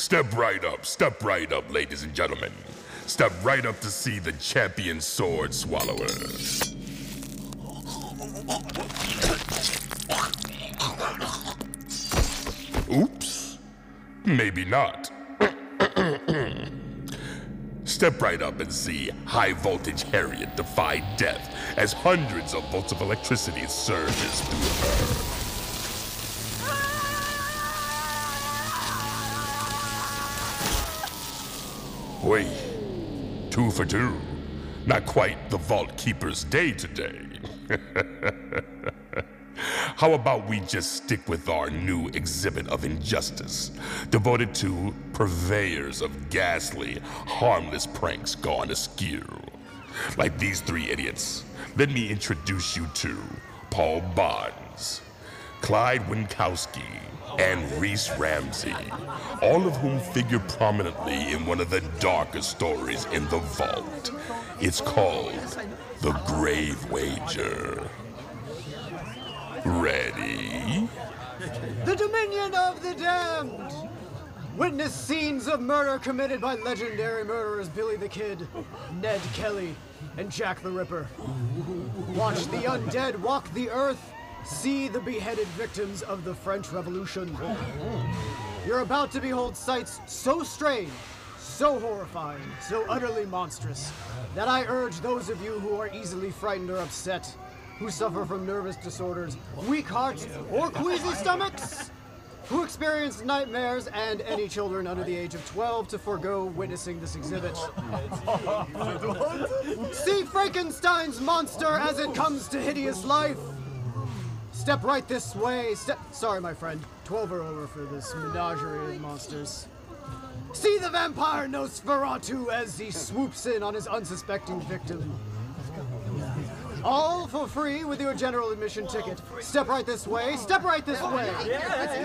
Step right up, step right up, ladies and gentlemen. Step right up to see the champion sword swallower. Oops. Maybe not. Step right up and see High Voltage Harriet defy death as hundreds of volts of electricity surges through her. Two for two. Not quite the Vault Keeper's day today. How about we just stick with our new exhibit of injustice, devoted to purveyors of ghastly, harmless pranks gone askew? Like these three idiots. Let me introduce you to Paul Barnes, Clyde Winkowski, and Reese Ramsey, all of whom figure prominently in one of the darkest stories in the vault. It's called The Grave Wager. Ready? The Dominion of the Damned! Witness scenes of murder committed by legendary murderers Billy the Kid, Ned Kelly, and Jack the Ripper. Watch the undead walk the earth, see the beheaded victims of the French Revolution. You're about to behold sights so strange, so horrifying, so utterly monstrous, that I urge those of you who are easily frightened or upset who suffer from nervous disorders, weak hearts, or queasy stomachs, who experience nightmares, and any children under the age of 12 to forego witnessing this exhibit. See Frankenstein's monster as it comes to hideous life. Step right this way. Step. Sorry, my friend. 12 are over for this menagerie of monsters. See the vampire Nosferatu as he swoops in on his unsuspecting victim. All for free with your general admission ticket. Step right this way. Step right this way. It's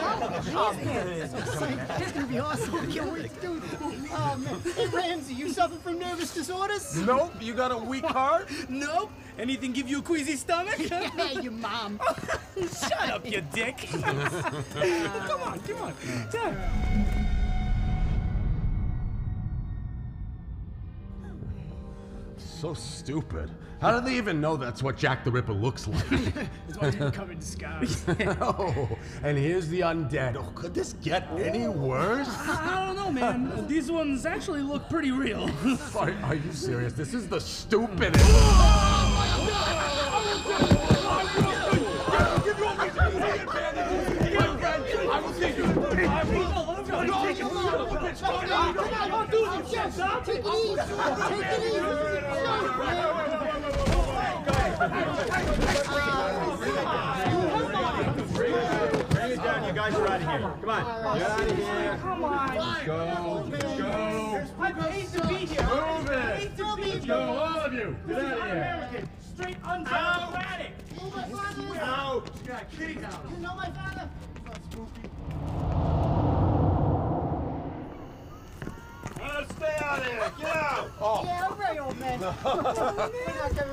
gonna be awesome. I can't wait to do this. Oh, man. Hey, Ramsey, you suffer from nervous disorders? Nope, you got a weak heart? Nope. Anything give you a queasy stomach? Yeah, your mom. Shut up, you dick. come on, come on. Yeah. So stupid. How did they even know that's what Jack the Ripper looks like? That's why you're covered in scars. oh, and here's the undead. Oh, could this get any worse? I don't know, man. These ones actually look pretty real. Are, are you serious? This is the stupidest. Oh, Take it easy. Take it easy. Bring it down, you guys are out of here. Come on. Get out of here. Come on. Go. Go. I hate to be here. Move it. hate to be Let's go, all of you. Get out of here. Straight undemocratic. Out. Kitty down. You know my father? Stay out of here. Get out. Oh. Yeah, all right, old man.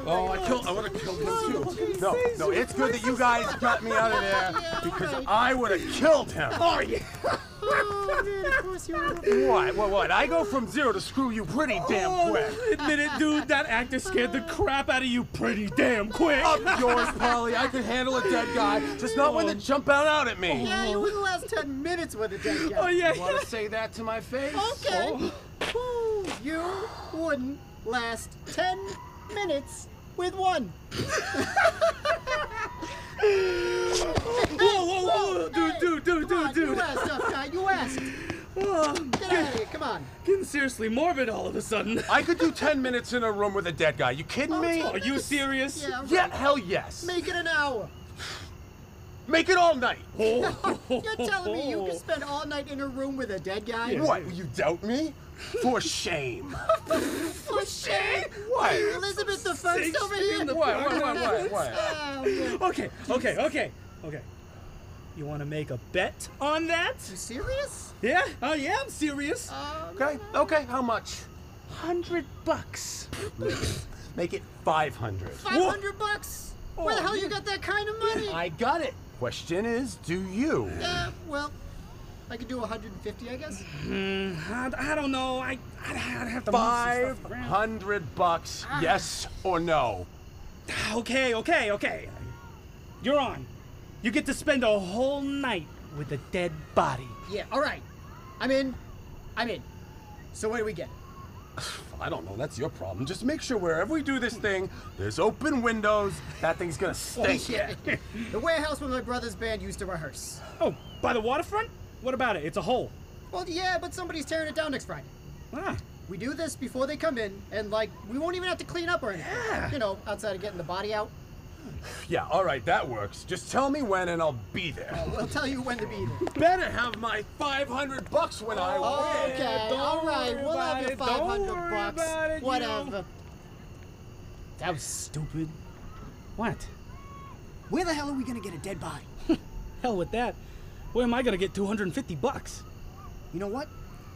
Oh, I killed. I would have killed him too. No, no, it's good that you guys got me out of there because I would have killed him. Oh, yeah. Oh, man, of course you were. What? What? What? I go from zero to screw you pretty damn oh, quick. Admit it, dude. That actor scared the crap out of you pretty damn quick. Up yours, Polly. I could handle a dead guy, just not when they oh. jump out out at me. Yeah, you wouldn't last 10 minutes with a dead guy. Oh, yeah. You want to say that to my face? Okay. Ooh, you wouldn't last 10 minutes with one. Whoa, whoa, whoa. Dude, dude, dude, Come on, dude, You asked, tough guy. You asked. Oh, Get out of here. Come on. getting seriously morbid all of a sudden. I could do 10 minutes in a room with a dead guy. You kidding oh, me? Are you serious? Yeah, Yeah, hell yes. Make it an hour. Make it all night. Oh. You're telling me you can spend all night in a room with a dead guy? What? You doubt me? For shame. For shame. What? Elizabeth the First over here. What? What? What? What? What? Oh. Okay, okay, okay, okay. You want to make a bet on that? You serious? Yeah? Oh, yeah, I'm serious. Um, Okay. Okay. How much? Hundred bucks. Make it 500. 500 bucks? Where the hell you got that kind of money? I got it. Question is, do you? Uh, well, I could do 150, I guess. Hmm, I, I don't know. I, I'd, I'd have to move some Five stuff around. hundred bucks, ah. yes or no? Ah, okay, okay, okay. You're on. You get to spend a whole night with a dead body. Yeah, all right. I'm in. I'm in. So what do we get? I don't know. That's your problem. Just make sure wherever we do this thing, there's open windows. That thing's gonna stink. Yeah. the warehouse where my brother's band used to rehearse. Oh, by the waterfront? What about it? It's a hole. Well, yeah, but somebody's tearing it down next Friday. Ah, We do this before they come in, and like, we won't even have to clean up or anything. Yeah. You know, outside of getting the body out. Yeah, all right, that works. Just tell me when and I'll be there. Oh, we'll tell you when to be there. Better have my 500 bucks when I oh, win. Okay, don't all right, worry we'll have your it, don't 500 worry bucks. about it, you Whatever. that was stupid. What? Where the hell are we gonna get a dead body? Hell with that. Where am I gonna get 250 bucks? You know what?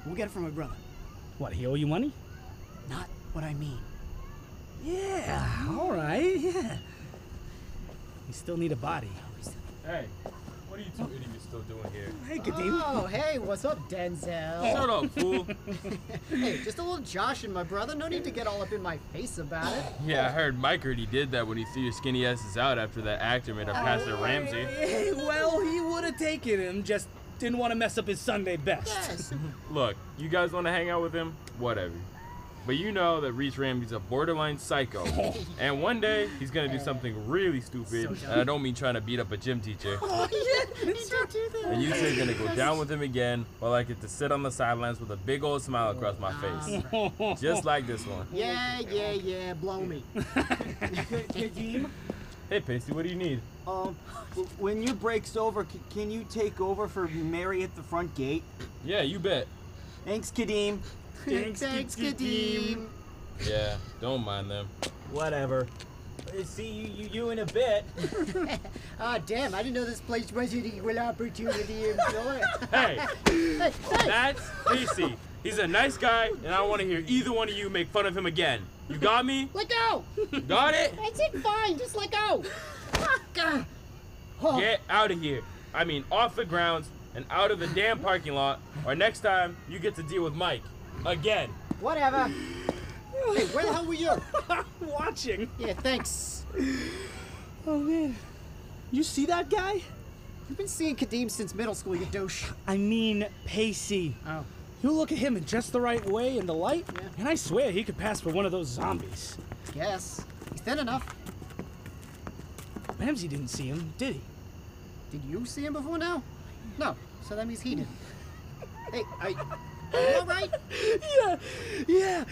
We'll get it from my brother. What, he owe you money? Not what I mean. Yeah, all right, yeah. You still need a body. Hey, what are you two idiots still doing here? Hey, Kadeem. Oh, hey, what's up, Denzel? Shut up, fool. Hey, just a little Josh and my brother. No need to get all up in my face about it. yeah, I heard Mike already did that when he threw your skinny asses out after that actor made a pass at oh, Ramsey. Well, he would have taken him, just didn't want to mess up his Sunday best. Yes. Look, you guys want to hang out with him? Whatever. But you know that Reese Ramsey's a borderline psycho. and one day, he's gonna do something really stupid. and I don't mean trying to beat up a gym teacher. Oh, yeah, he did do that. And you two are gonna go down with him again while I get to sit on the sidelines with a big old smile across my face. Just like this one. Yeah, yeah, yeah, blow me. Kadeem, Hey, Pasty, what do you need? um, when your break's over, c- can you take over for Mary at the front gate? Yeah, you bet. Thanks, Kadeem. Thanks, Kadeem. Yeah, don't mind them. Whatever. Uh, See you, you, you in a bit. Ah, damn, I didn't know this place was an equal opportunity employer. Hey, hey, hey, that's Pasty. He's a nice guy, and I don't want to hear either one of you make fun of him again. You got me? let go! Got it? I said fine, just let go. Fuck. ah. Oh, Get out of here. I mean, off the grounds and out of the damn parking lot, or next time you get to deal with Mike. Again. whatever. Hey, where the hell were you? Watching. Yeah, thanks. Oh, man. You see that guy? You've been seeing Kadeem since middle school, you douche. I mean, Pacey. Oh. You look at him in just the right way in the light, Yeah. and I swear he could pass for one of those zombies. Yes. He's thin enough. Ramsey didn't see him, did he? Did you see him before now? No. So that means he did. Hey, I. Are alright? yeah, yeah.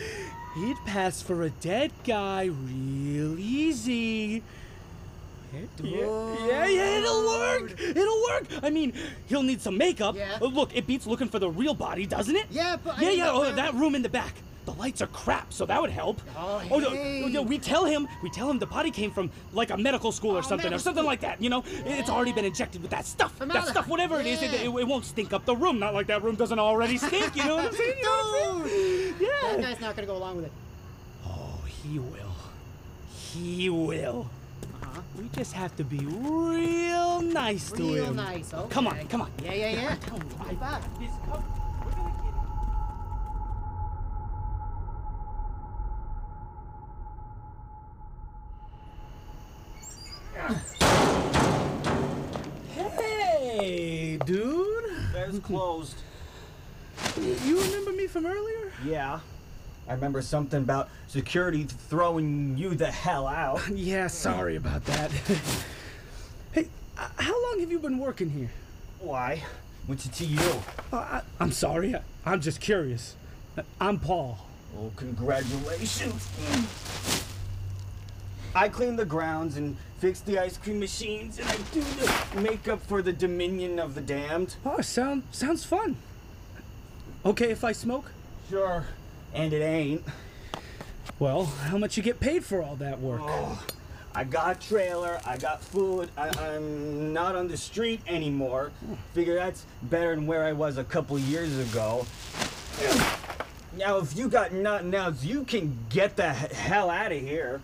He'd pass for a dead guy real easy. Yeah, yeah, yeah, it'll work. It'll work. I mean, he'll need some makeup. Yeah. Look, it beats looking for the real body, doesn't it? Yeah, but yeah, didn't yeah. Oh, that room in the back. The lights are crap, so that would help. Oh, no, hey. no, we tell him, we tell him the body came from like a medical school or Oh, something, or something school. like that. You know, it's already been injected with that stuff. That stuff, whatever it is, it, it, it won't stink up the room. Not like that room doesn't already stink. You know what I'm saying? You know I'm saying? That guy's not gonna go along with it. Oh, he will. He will. Uh-huh. We just have to be real nice to him. Real nice. Okay. Come on, come on. Yeah, yeah, yeah. Tell him, High five. Come- we're That's closed. You remember me from earlier? Yeah. I remember something about security throwing you the hell out. Yeah, sorry about that. hey, uh, how long have you been working here? Why? What's it to you? Uh, I, I'm sorry. I, I'm just curious. Uh, I'm Paul. Oh, congratulations. I clean the grounds and fix the ice cream machines, and I do the makeup for the Dominion of the Damned. Oh, sound sounds fun. Okay, if I smoke? Sure. And it ain't. Well, how much you get paid for all that work? Oh, I got trailer, I got food, I, I'm not on the street anymore. Figure that's better than where I was a couple years ago. Now, if you got nothing else, you can get the hell out of here.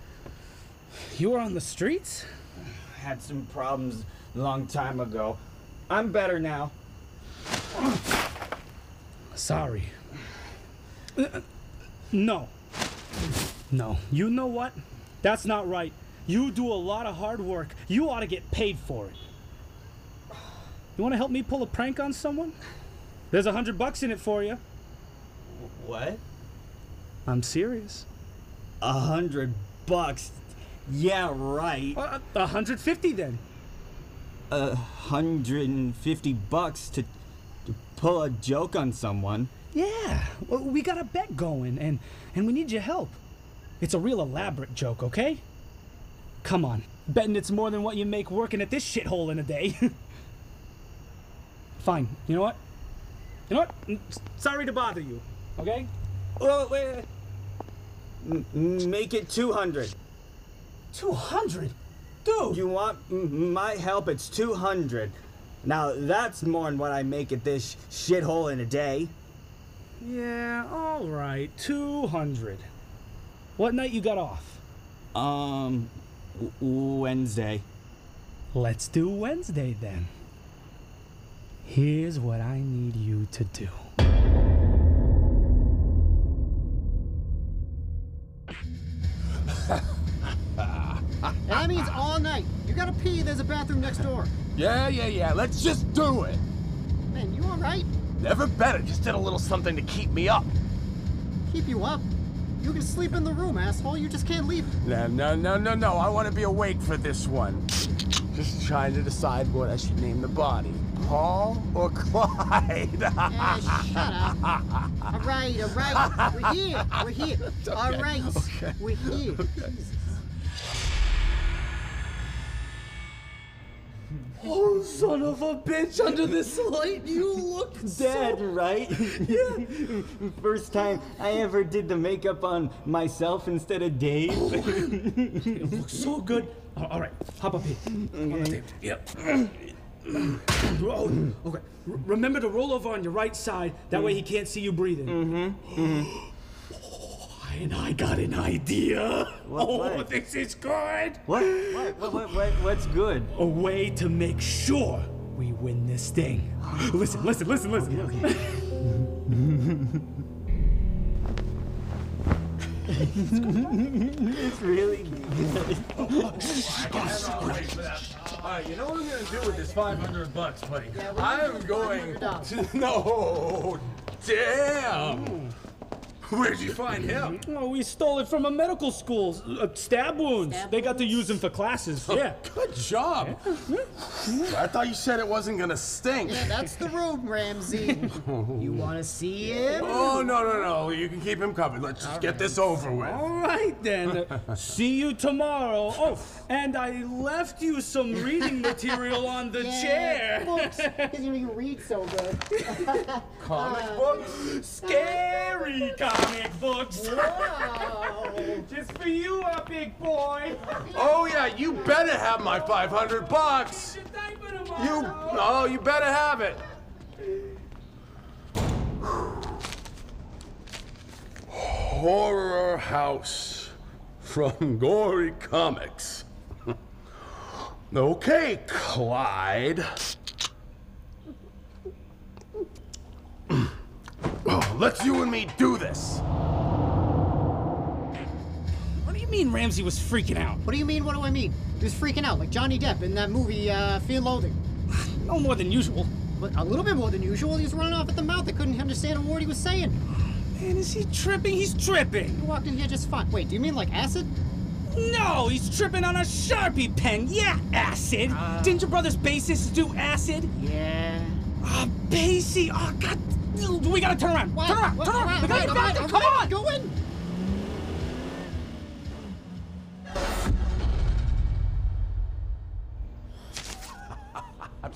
You were on the streets? Had some problems a long time ago. I'm better now. Sorry. No. No. You know what? That's not right. You do a lot of hard work. You ought to get paid for it. You want to help me pull a prank on someone? There's a hundred bucks in it for you. What? I'm serious. A hundred bucks? Yeah, right. Uh, A hundred fifty then. A hundred and fifty bucks to, to pull a joke on someone. Yeah, well, we got a bet going, and and we need your help. It's a real elaborate joke, okay? Come on, betting it's more than what you make working at this shithole in a day. Fine. You know what? You know what? Mm, Sorry to bother you. Okay? Oh, wait. wait. Make it Two hundred, dude. You want my help? It's 200. Now, that's more than what I make at this shithole in a day. Yeah, all right. Two hundred. What night you got off? Um, Wednesday. Let's do Wednesday then. Here's what I need you to do. That means all night. You gotta pee, there's a bathroom next door. Yeah, yeah, yeah. Let's just do it. Man, you alright? Never better. Just did a little something to keep me up. Keep you up. You can sleep in the room, asshole. You just can't leave. No, no, no, no, no. I want to be awake for this one. Just trying to decide what I should name the body. Paul or Clyde? Eh, shut up. All right, all right. We're here. We're here. All right. We're here. Jesus. Oh, son of a bitch, under this light, you look Dead, right? yeah. First time I ever did the makeup on myself instead of Dave. You look so good. All all right, hop up here. Okay. Yep. Oh, okay. R- remember to roll over on your right side. That way he can't see you breathing. Mm-hmm. And I got an idea. What- oh, what? this is good. What? What? What? What? what? What's good? A way to make sure we win this thing. Listen, listen, listen, listen. It's really good. Alright, you know what I'm gonna do with this 500 bucks, buddy? I'm going to. No! Damn! Where'd you find him? Oh, we stole it from a medical school. Uh, stab wounds. Stab they got to use them for classes. Yeah. Good job! I thought you said it wasn't gonna stink. Yeah, that's the room, Ramsey. You wanna see him? Oh, no, no, no. You can keep him covered. Let's just get this over with. All right then. See you tomorrow. Oh, and I left you some reading material on the chair. Books. Because you read so good. Comic books? Scary comic books. Wow. Just for you, uh, big boy. Oh, yeah, you better have my 500 bucks! You. Oh, you better have it! Horror House from Gory Comics. okay, Clyde. Oh, let's you and me do this. What do you mean Ramsey was freaking out? What do you mean? What do I mean? He was freaking out like Johnny Depp in that movie, uh, Fear and Loathing. No more than usual. But a little bit more than usual. He was running off at the mouth. I couldn't understand a word he was saying. Man, is he tripping? He's tripping. He walked in here just fine. Wait, do you mean like acid? No, he's tripping on a Sharpie pen. Yeah, acid. Didn't your brother's bassist do acid? Yeah. Ah, Basie. Oh, God. We gotta turn around. What? Turn around. What? Turn around. right, We gotta get back all. Come right, on. Go in. I'm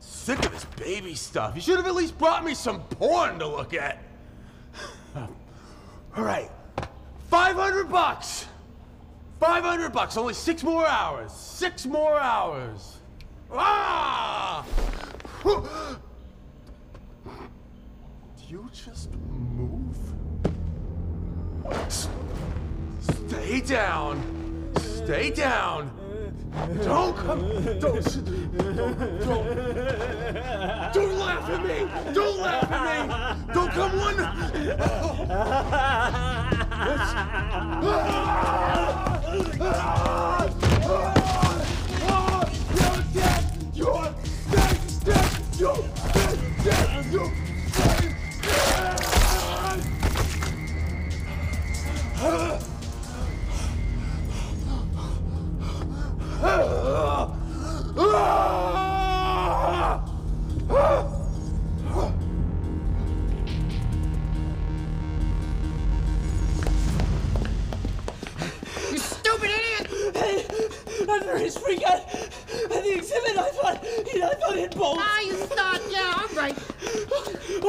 sick of this baby stuff. You should have at least brought me some porn to look at. All right, 500 bucks. 500 bucks, only six more hours. Six more hours. Ah! You just move? S- Stay down. Stay down. Don't come. Don't. Don't. Don't. Don't laugh at me. Don't laugh at me. Don't come one. You're dead. You're dead. Dead. You're dead. Dead. You're dead.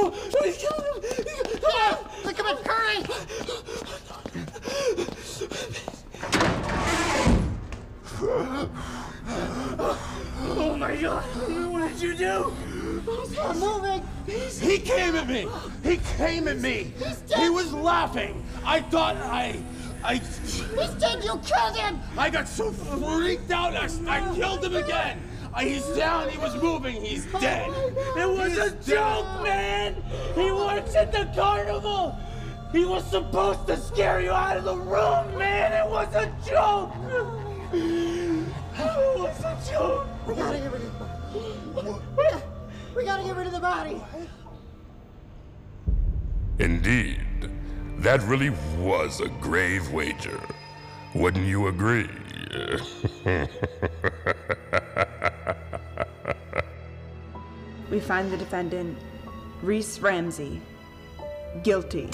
Oh, he's killing him. Come Yeah, look at him, hurry! Oh my God! What did you do? He's not moving. He came at me. He came at me. He was laughing. I thought I, I, He's dead, you killed him! I got so freaked out. I, I killed him again. Uh, he's down. He was moving. He's dead. It was a joke, man! He works at the carnival! He was supposed to scare you out of the room, man! It was a joke! It was a joke! We gotta get rid of the We gotta get rid of the body. Indeed, that really was a grave wager. Wouldn't you agree? We find the defendant, Reese Ramsey, guilty.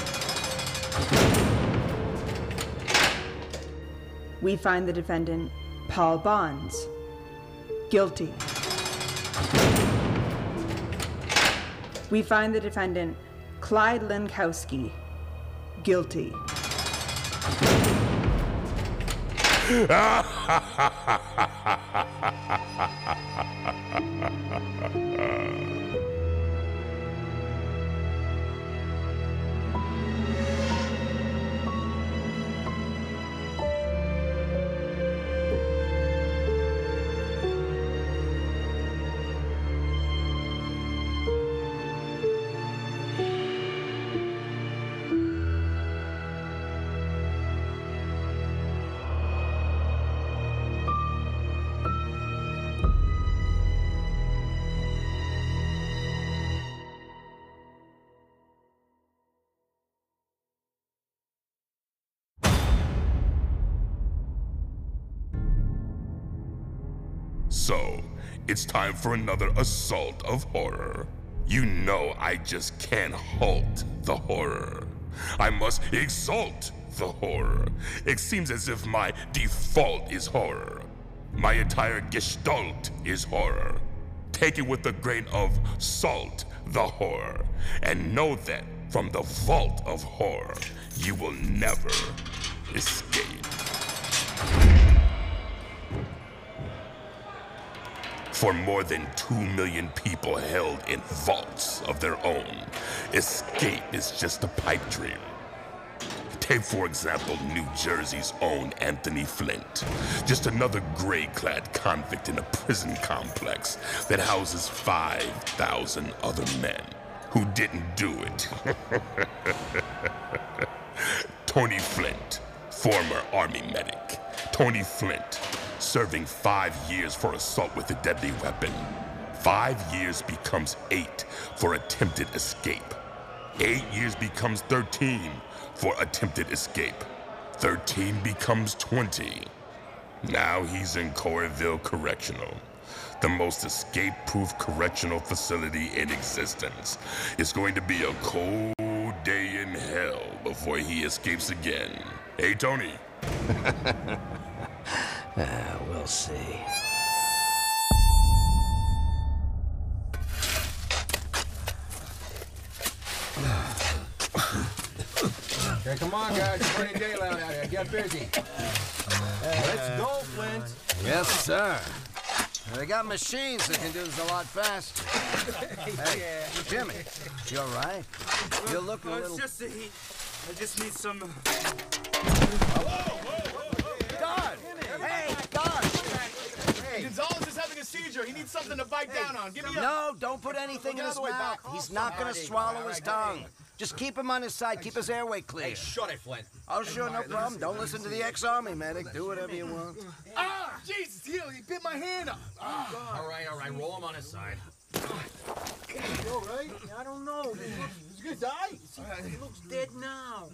We find the defendant, Paul Bonds, guilty. We find the defendant, Clyde Lenkowski, guilty. So, it's time for another assault of horror. You know I just can't halt the horror. I must exalt the horror. It seems as if my default is horror. My entire gestalt is horror. Take it with a grain of salt, the horror, and know that from the vault of horror, you will never escape. For more than two million people held in vaults of their own, escape is just a pipe dream. Take, for example, New Jersey's own Anthony Flint. Just another gray clad convict in a prison complex that houses 5,000 other men who didn't do it. Tony Flint, former Army medic. Tony Flint, serving five years for assault with a deadly weapon. Five years becomes eight for attempted escape. Eight years becomes 13 for attempted escape. 13 becomes 20. Now he's in Coreyville Correctional, the most escape proof correctional facility in existence. It's going to be a cold day in hell before he escapes again. Hey, Tony. Ah, we'll see. Okay, come on, guys. It's pretty daylight out here. Get busy. Let's go, Flint. Yes, sir. They got machines that can do this a lot faster. Hey, Jimmy, you all right? You're looking a little... just the heat. I just need some. Guard! Hey! Gonzalez is having a seizure. He needs something to bite down on. Give me a. No, don't put anything in his mouth. He's not gonna swallow his tongue. Just keep him on his side. Keep his airway clear. Hey, shut it, Flint. Oh, sure, no problem. Don't listen to the ex-army medic. Do whatever you want. Ah, Jesus, he, he bit my hand off. Ah. All right, all right. Roll him on his side. You all right? I don't know. He's gonna die. He looks dead now.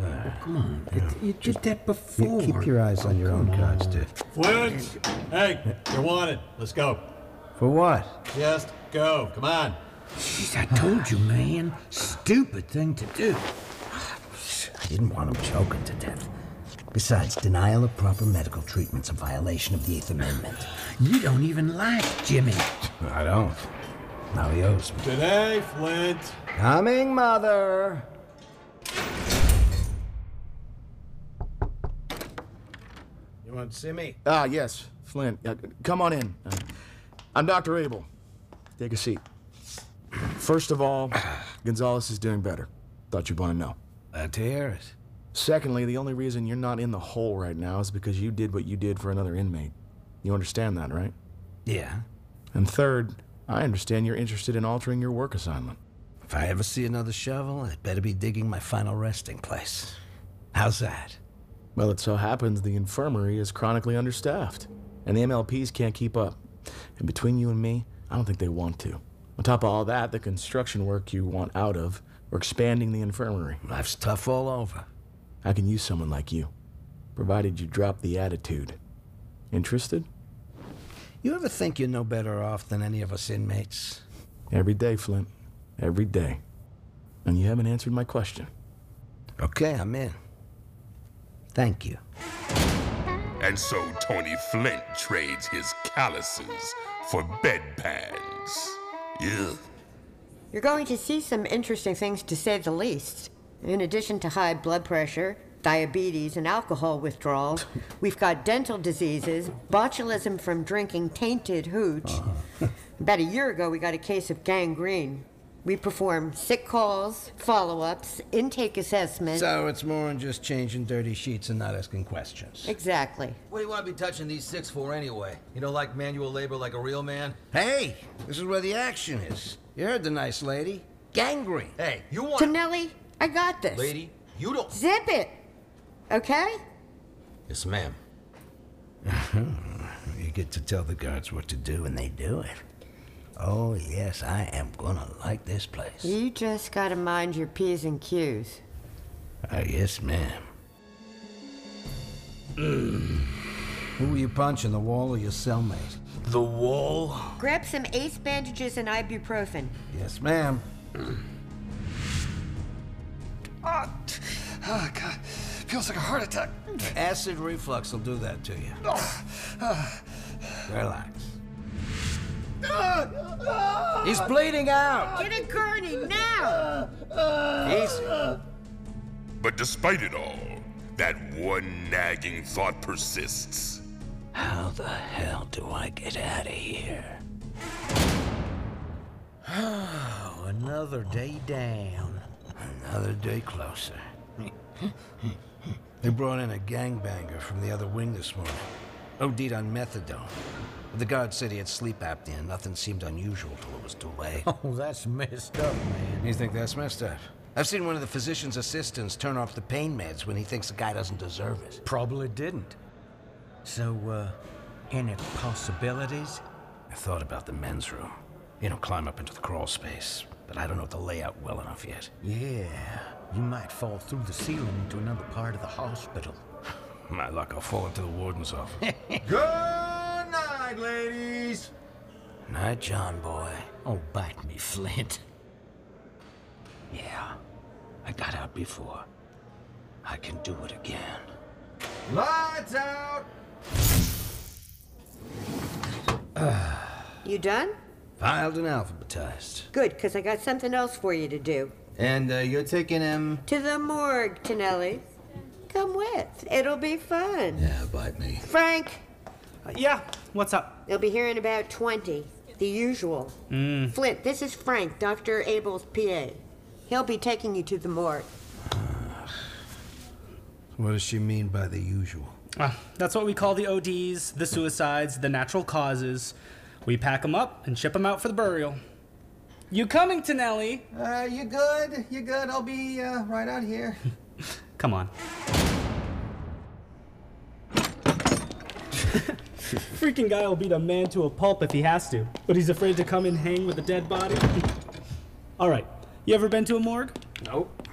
Oh, come on, it, you did that before. You Keep your eyes on oh, your own cards, dude. Flint! Hey, you're wanted. Let's go. For what? Just go. Come on. Jeez, I told you, man. Stupid thing to do. I didn't want him choking to death. Besides, denial of proper medical treatment's a violation of the Eighth Amendment. You don't even like Jimmy. I don't. Now he owes me. Today, Flint. Coming, mother. Want to see me? Ah, yes, Flint. Uh, come on in. Uh, I'm Dr. Abel. Take a seat. First of all, Gonzalez is doing better. Thought you'd want to know. Glad to hear it. Secondly, the only reason you're not in the hole right now is because you did what you did for another inmate. You understand that, right? Yeah. And third, I understand you're interested in altering your work assignment. If I ever see another shovel, I'd better be digging my final resting place. How's that? Well, it so happens the infirmary is chronically understaffed, and the MLPs can't keep up. And between you and me, I don't think they want to. On top of all that, the construction work you want out of, we're expanding the infirmary. Life's tough all over. I can use someone like you, provided you drop the attitude. Interested? You ever think you're no better off than any of us inmates? Every day, Flint. Every day. And you haven't answered my question. Okay, I'm in. Thank you. And so Tony Flint trades his calluses for bedpans. Yeah. You're going to see some interesting things to say the least. In addition to high blood pressure, diabetes, and alcohol withdrawal, we've got dental diseases, botulism from drinking tainted hooch. Uh-huh. About a year ago, we got a case of gangrene. We perform sick calls, follow ups, intake assessments. So it's more than just changing dirty sheets and not asking questions. Exactly. What do you want to be touching these six for anyway? You don't like manual labor like a real man? Hey, this is where the action is. You heard the nice lady. Gangrene. Hey, you want. Tonelli, I got this. Lady, you don't. Zip it. Okay? Yes, ma'am. you get to tell the guards what to do, and they do it. Oh, yes, I am gonna like this place. You just gotta mind your P's and Q's. Uh, yes, ma'am. Who were you punching, the wall or your cellmate? The wall? Grab some ace bandages and ibuprofen. Yes, ma'am. Ah, oh, God. Feels like a heart attack. Acid reflux will do that to you. Relax. He's bleeding out. Get a gurney now! Easy. But despite it all, that one nagging thought persists. How the hell do I get out of here? Oh, another day down. Another day closer. they brought in a gangbanger from the other wing this morning. OD'd on methadone. The guard said he had sleep apnea and nothing seemed unusual till it was too late. Oh, that's messed up, man. You think that's messed up? I've seen one of the physician's assistants turn off the pain meds when he thinks the guy doesn't deserve it. Probably didn't. So, uh, any possibilities? I thought about the men's room. You know, climb up into the crawl space. But I don't know the layout well enough yet. Yeah, you might fall through the ceiling into another part of the hospital. My luck, I'll fall into the warden's office. Good night, ladies. Night, John boy. Oh, bite me, Flint. Yeah, I got out before. I can do it again. Lights out. You done? Filed and alphabetized. Good, because I got something else for you to do. And uh, you're taking him. To the morgue, Tonelli. Come with. It'll be fun. Yeah, bite me. Frank, yeah, what's up? you'll be here in about 20. The usual. Mm. Flint, this is Frank, Dr. Abel's PA. He'll be taking you to the morgue. What does she mean by the usual? Ah, that's what we call the ODs, the suicides, the natural causes. We pack them up and ship them out for the burial. You coming, Tonelli? Uh, you good? You good? I'll be uh, right out here. Come on. Freaking guy will beat a man to a pulp if he has to, but he's afraid to come and hang with a dead body. All right, you ever been to a morgue? Nope.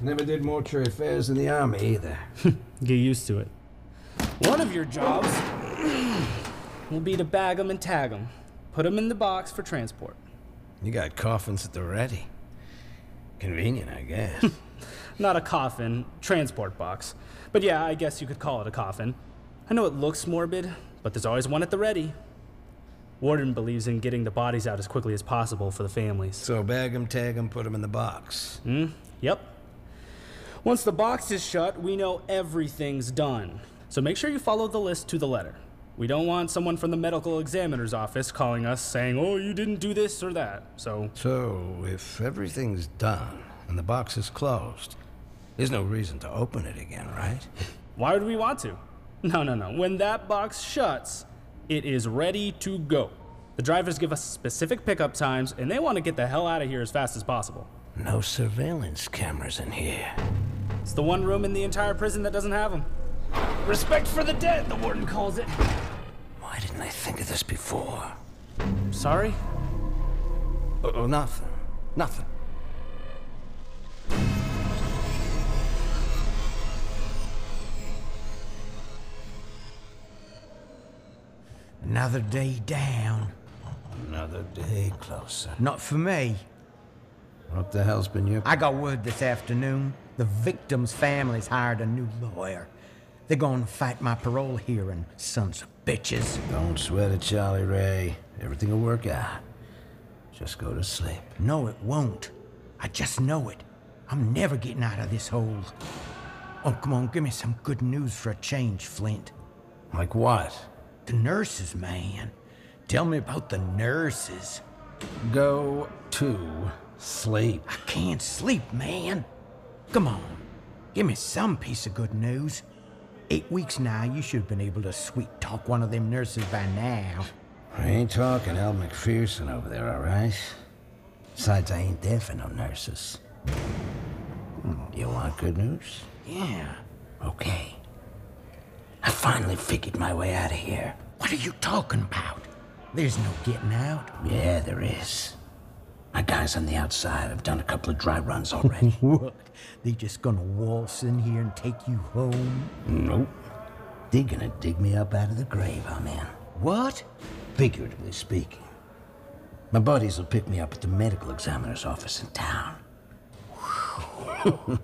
Never did mortuary affairs in the army either. Get used to it. One of your jobs will be to bag them and tag them, put them in the box for transport. You got coffins at the ready. Convenient, I guess. Not a coffin, transport box. But yeah, I guess you could call it a coffin. I know it looks morbid, but there's always one at the ready. Warden believes in getting the bodies out as quickly as possible for the families. So bag them, tag them, put them in the box. Hmm? Yep. Once the box is shut, we know everything's done. So make sure you follow the list to the letter. We don't want someone from the medical examiner's office calling us saying, oh, you didn't do this or that. So. So, if everything's done and the box is closed, there's no reason to open it again, right? Why would we want to? No, no, no. When that box shuts, it is ready to go. The drivers give us specific pickup times, and they want to get the hell out of here as fast as possible. No surveillance cameras in here. It's the one room in the entire prison that doesn't have them. Respect for the dead, the warden calls it. Why didn't I think of this before? Sorry? Oh, oh nothing. Nothing. Another day down. Another day closer. Not for me. What the hell's been your... I got word this afternoon. The victim's family's hired a new lawyer. They're gonna fight my parole hearing, sons of bitches. Don't sweat it, Charlie Ray. Everything will work out. Just go to sleep. No, it won't. I just know it. I'm never getting out of this hole. Oh, come on, give me some good news for a change, Flint. Like what? The nurses, man. Tell me about the nurses. Go to sleep. I can't sleep, man. Come on. Give me some piece of good news. Eight weeks now, you should have been able to sweet talk one of them nurses by now. I ain't talking Al McPherson over there, all right? Besides, I ain't there for no nurses. Hmm, You want good news? Yeah. Okay. I finally figured my way out of here. What are you talking about? There's no getting out. Yeah, there is. My guys on the outside have done a couple of dry runs already. what? They just gonna waltz in here and take you home? nope. They're gonna dig me up out of the grave I'm in. What? Figuratively speaking. My buddies will pick me up at the medical examiner's office in town.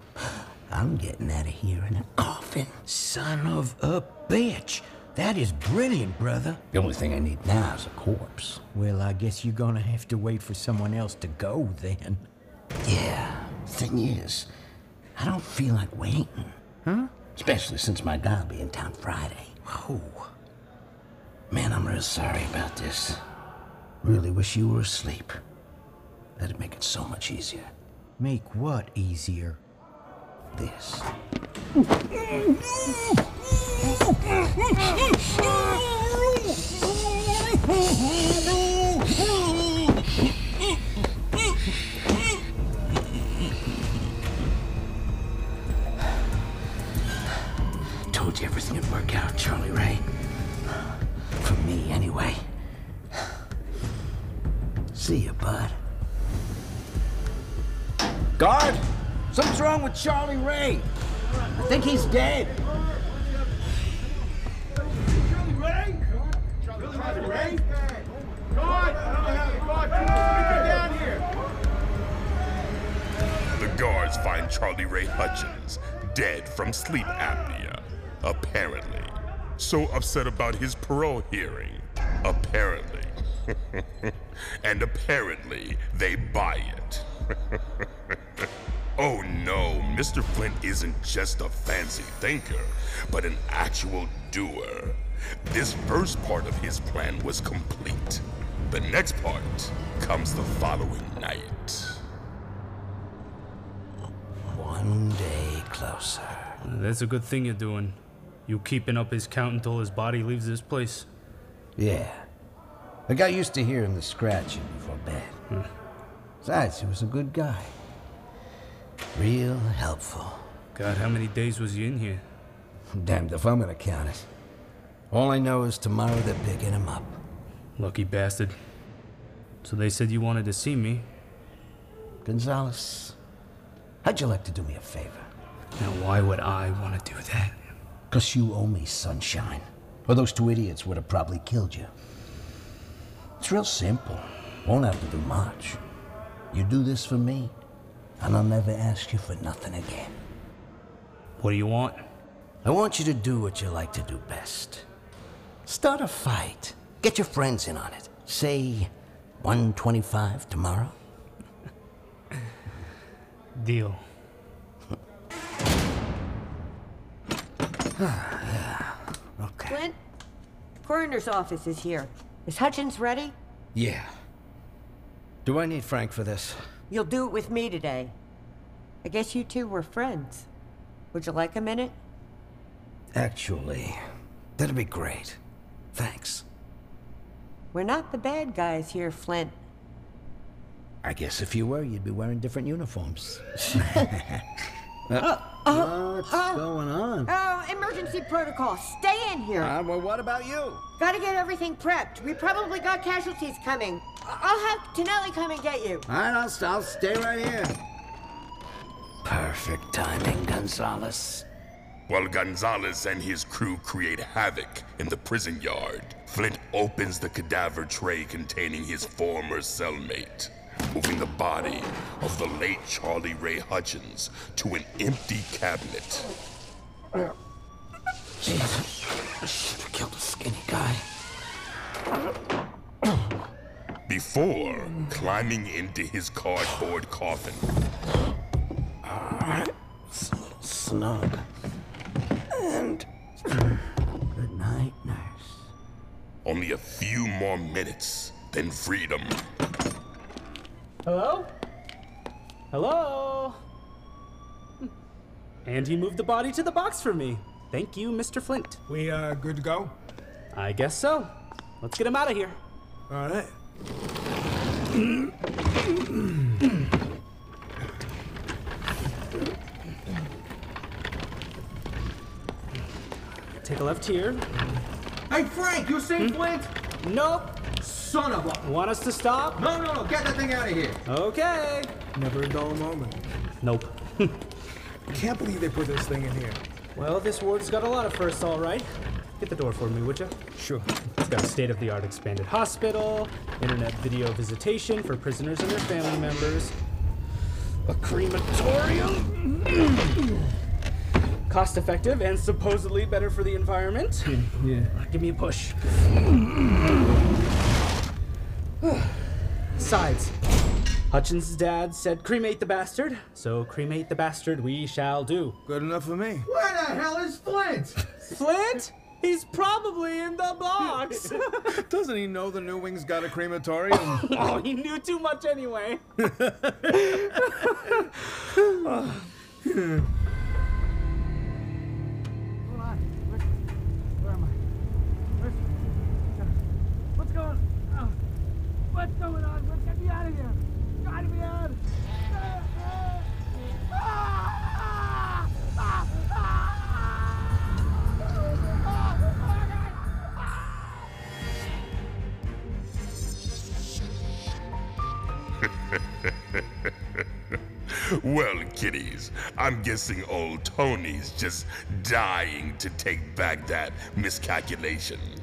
I'm getting out of here in a coffin. Son of a bitch. That is brilliant, brother. The only thing I need now is a corpse. Well, I guess you're gonna have to wait for someone else to go then. Yeah. Thing is, I don't feel like waiting. Huh? Especially since my guy'll be in town Friday. Oh. Man, I'm real sorry about this. Really wish you were asleep. That'd make it so much easier. Make what easier? This. Told you everything would work out, Charlie Ray. For me, anyway. See you, bud. Guard! Something's wrong with Charlie Ray. I think he's dead. Charlie Ray? Charlie Ray? God! God! Down here! The guards find Charlie Ray Hutchins dead from sleep apnea, apparently. So upset about his parole hearing, apparently. and apparently, they buy it. oh no, Mr. Flint isn't just a fancy thinker, but an actual doer. This first part of his plan was complete. The next part comes the following night. One day closer. That's a good thing you're doing. You keeping up his count until his body leaves this place? Yeah. I got used to hearing the scratching before bed. Hmm. Besides, he was a good guy. Real helpful. God, how many days was he in here? Damned if I'm gonna count it. All I know is tomorrow they're picking him up. Lucky bastard. So they said you wanted to see me. Gonzalez, how'd you like to do me a favor? Now, why would I want to do that? Because you owe me sunshine. Or those two idiots would have probably killed you. It's real simple. Won't have to do much. You do this for me, and I'll never ask you for nothing again. What do you want? I want you to do what you like to do best. Start a fight. Get your friends in on it. Say 125 tomorrow. Deal. Ah, okay. Clint, coroner's office is here. Is Hutchins ready? Yeah. Do I need Frank for this? You'll do it with me today. I guess you two were friends. Would you like a minute? Actually, that'd be great. Thanks. We're not the bad guys here, Flint. I guess if you were, you'd be wearing different uniforms. Uh, uh, What's uh, going on? Oh, emergency protocol. Stay in here. Uh, well, what about you? Gotta get everything prepped. We probably got casualties coming. I- I'll have Tonelli come and get you. All right, I'll, I'll stay right here. Perfect timing, Gonzalez. While Gonzalez and his crew create havoc in the prison yard, Flint opens the cadaver tray containing his former cellmate, moving the body of the late Charlie Ray Hutchins to an empty cabinet. Jesus. I should have killed a skinny guy. Before climbing into his cardboard coffin. Alright. It's a little snug. And. Good night, nurse. Only a few more minutes, then freedom. Hello? Hello? And he moved the body to the box for me. Thank you, Mr. Flint. We uh good to go? I guess so. Let's get him out of here. All right. Take a left here. Hey, Frank, you seen Flint? Nope. Son of a. Want us to stop? No, no, no. Get that thing out of here. Okay. Never a dull moment. Nope. I can't believe they put this thing in here. Well, this ward's got a lot of firsts, all right. Get the door for me, would you? Sure. It's got a state-of-the-art expanded hospital, internet video visitation for prisoners and their family members, a crematorium, cost-effective and supposedly better for the environment. Yeah. Give me a push. Sides. Hutchins' dad said cremate the bastard, so cremate the bastard we shall do. Good enough for me. Where the hell is Flint? Flint? He's probably in the box. Doesn't he know the New Wing's got a crematorium? oh, he knew too much anyway. What's going on? Let's get me out of here. Gotta be out. well, kiddies, I'm guessing old Tony's just dying to take back that miscalculation.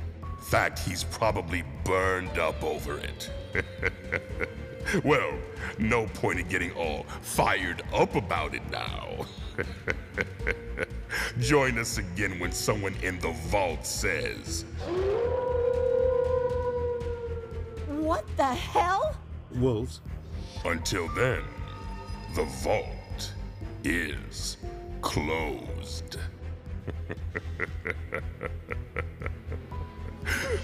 Fact, he's probably burned up over it. well, no point in getting all fired up about it now. Join us again when someone in the vault says, What the hell? Wolves. Until then, the vault is closed.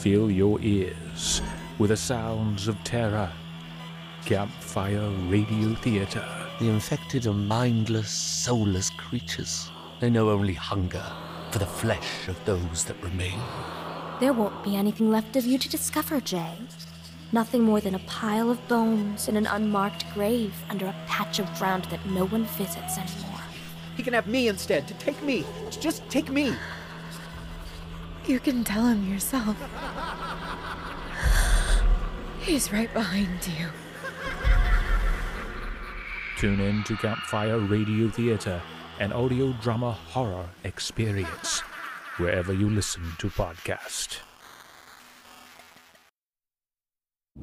Fill your ears with the sounds of terror. Campfire Radio Theater. The infected are mindless, soulless creatures. They know only hunger for the flesh of those that remain. There won't be anything left of you to discover, Jay. Nothing more than a pile of bones in an unmarked grave under a patch of ground that no one visits anymore. He can have me instead. To take me. Just take me. You can tell him yourself. He's right behind you. Tune in to Campfire Radio Theater, an audio drama horror experience, wherever you listen to podcasts.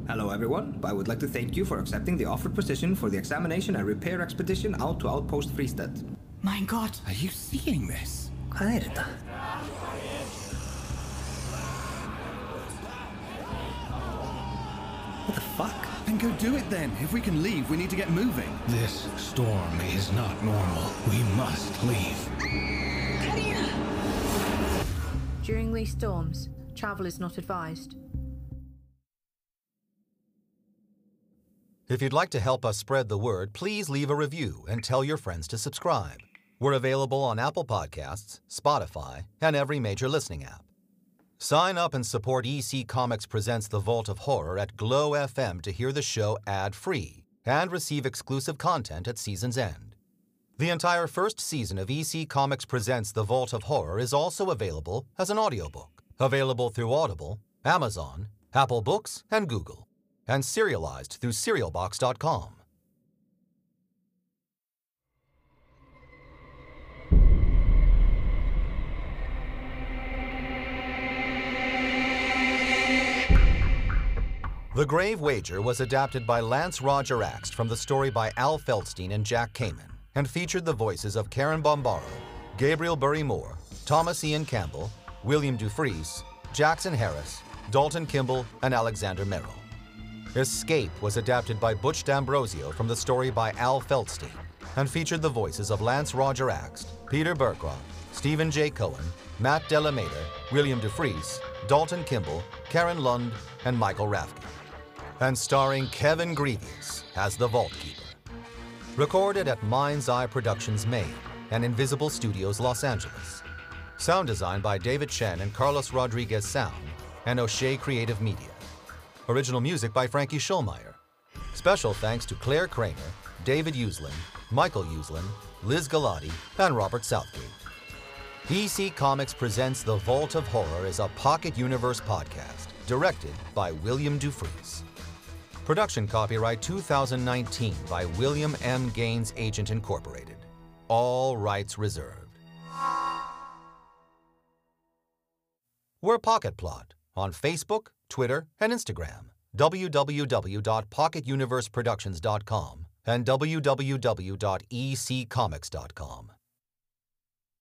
Hello everyone, I would like to thank you for accepting the offered position for the examination and repair expedition out to Outpost Freestead. Mein Gott, are you seeing this? Kaerta. What Then go do it then. If we can leave, we need to get moving. This storm is not normal. We must leave. During these storms, travel is not advised. If you'd like to help us spread the word, please leave a review and tell your friends to subscribe. We're available on Apple Podcasts, Spotify, and every major listening app. Sign up and support EC Comics Presents The Vault of Horror at Glow FM to hear the show ad free and receive exclusive content at season's end. The entire first season of EC Comics Presents The Vault of Horror is also available as an audiobook, available through Audible, Amazon, Apple Books, and Google, and serialized through serialbox.com. The Grave Wager was adapted by Lance Roger Axt from the story by Al Feldstein and Jack Kamen, and featured the voices of Karen Bombaro, Gabriel Burry Moore, Thomas Ian Campbell, William Dufresne, Jackson Harris, Dalton Kimball, and Alexander Merrill. Escape was adapted by Butch D'Ambrosio from the story by Al Feldstein, and featured the voices of Lance Roger Axt, Peter Burcroft, Stephen J. Cohen, Matt Delameda, William Dufresne, Dalton Kimball, Karen Lund, and Michael Rafkin and starring Kevin Greavious as the Vault Keeper. Recorded at Mind's Eye Productions, Maine, and Invisible Studios, Los Angeles. Sound design by David Chen and Carlos Rodriguez Sound, and O'Shea Creative Media. Original music by Frankie Schulmeyer. Special thanks to Claire Kramer, David Uslan, Michael Uslan, Liz Galati, and Robert Southgate. EC Comics presents The Vault of Horror as a Pocket Universe podcast, directed by William Dufresne. Production copyright 2019 by William M. Gaines Agent Incorporated. All rights reserved. We're Pocket Plot on Facebook, Twitter, and Instagram. www.pocketuniverseproductions.com and www.eccomics.com.